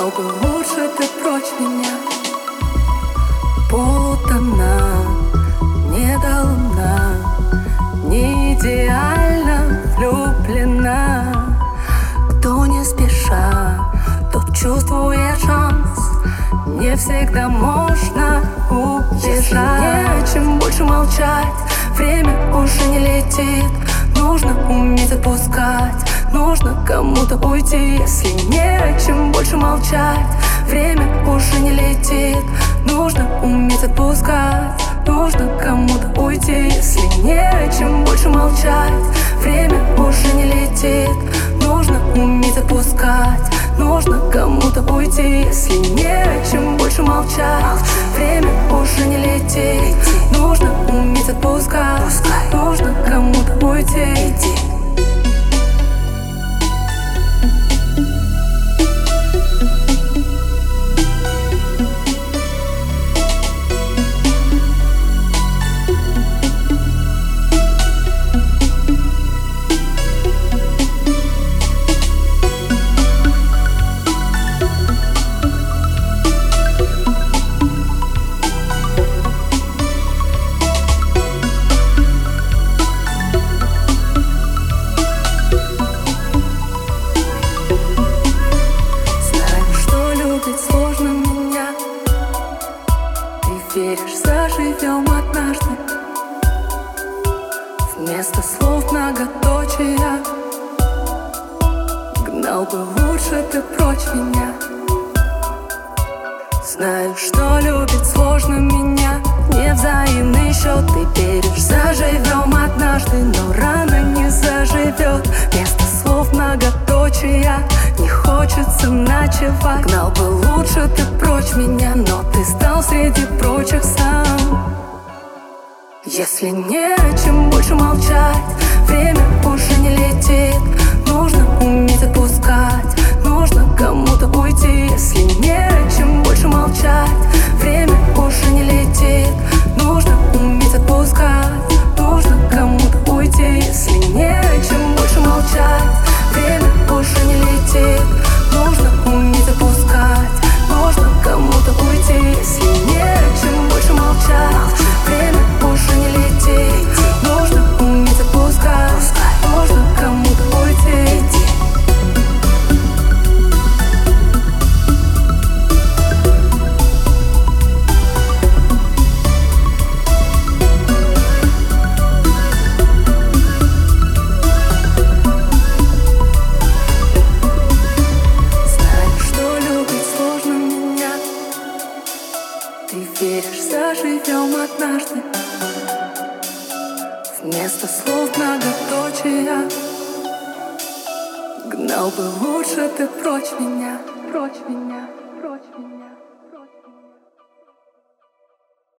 Гнал бы лучше ты прочь меня. Полутона, не до луна Не идеально влюблена. Кто не спеша, тот чувствует шанс. Не всегда можно убежать. чем больше молчать Время уже не летит. Нужно уметь отпускать Нужно кому-то уйти, если не о чем больше молчать. Время уже не летит, нужно уметь отпускать. Нужно кому-то уйти, если не о чем больше молчать. Время уже не летит, нужно уметь отпускать. Нужно кому-то уйти, если не о чем больше молчать. Время уже не летит, нужно уметь отпускать. Нужно кому-то уйти Вместо слов многоточия. Гнал бы лучше ты прочь меня. Знаю, что любит сложно меня. Невзаимный счет Ты веришь, заживем однажды Но рано не заживет. Вместо слов многоточия. Не хочется ночевать. Гнал бы Если не о чем больше молчать Время уже не летит. Нужно уметь отпускать заживем однажды. Вместо слов многоточия. Гнал бы лучше ты прочь меня, прочь меня